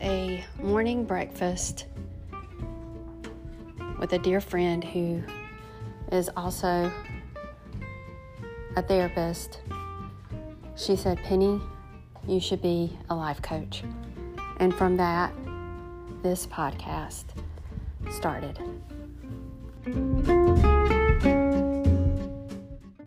A morning breakfast with a dear friend who is also a therapist. She said, Penny, you should be a life coach. And from that, this podcast started.